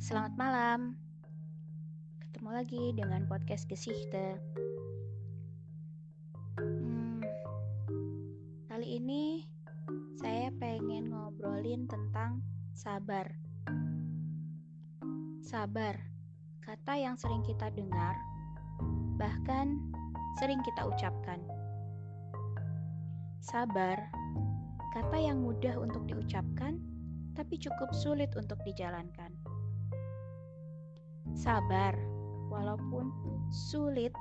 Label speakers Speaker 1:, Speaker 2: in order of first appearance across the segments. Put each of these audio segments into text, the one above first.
Speaker 1: selamat malam. Ketemu lagi dengan podcast Geschichte. Hmm, kali ini saya pengen ngobrolin tentang sabar. Sabar, kata yang sering kita dengar, bahkan sering kita ucapkan. Sabar, kata yang mudah untuk diucapkan, tapi cukup sulit untuk dijalankan. Sabar, walaupun sulit,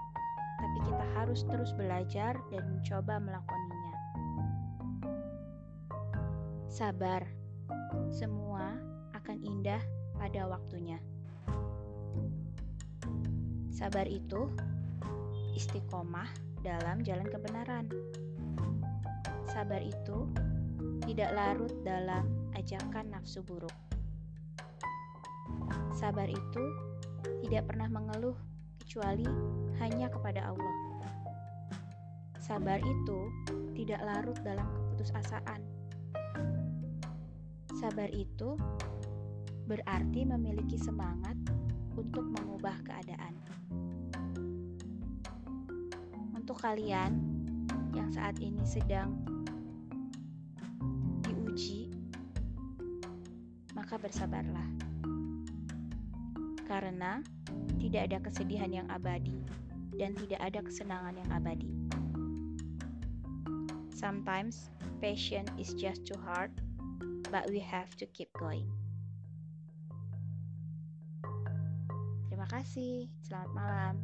Speaker 1: tapi kita harus terus belajar dan mencoba melakoninya. Sabar, semua akan indah pada waktunya. Sabar itu istiqomah dalam jalan kebenaran. Sabar itu tidak larut dalam ajakan nafsu buruk. Sabar itu tidak pernah mengeluh kecuali hanya kepada Allah. Sabar itu tidak larut dalam keputusasaan. Sabar itu berarti memiliki semangat untuk mengubah keadaan. Untuk kalian yang saat ini sedang maka bersabarlah. Karena tidak ada kesedihan yang abadi dan tidak ada kesenangan yang abadi. Sometimes passion is just too hard, but we have to keep going. Terima kasih. Selamat malam.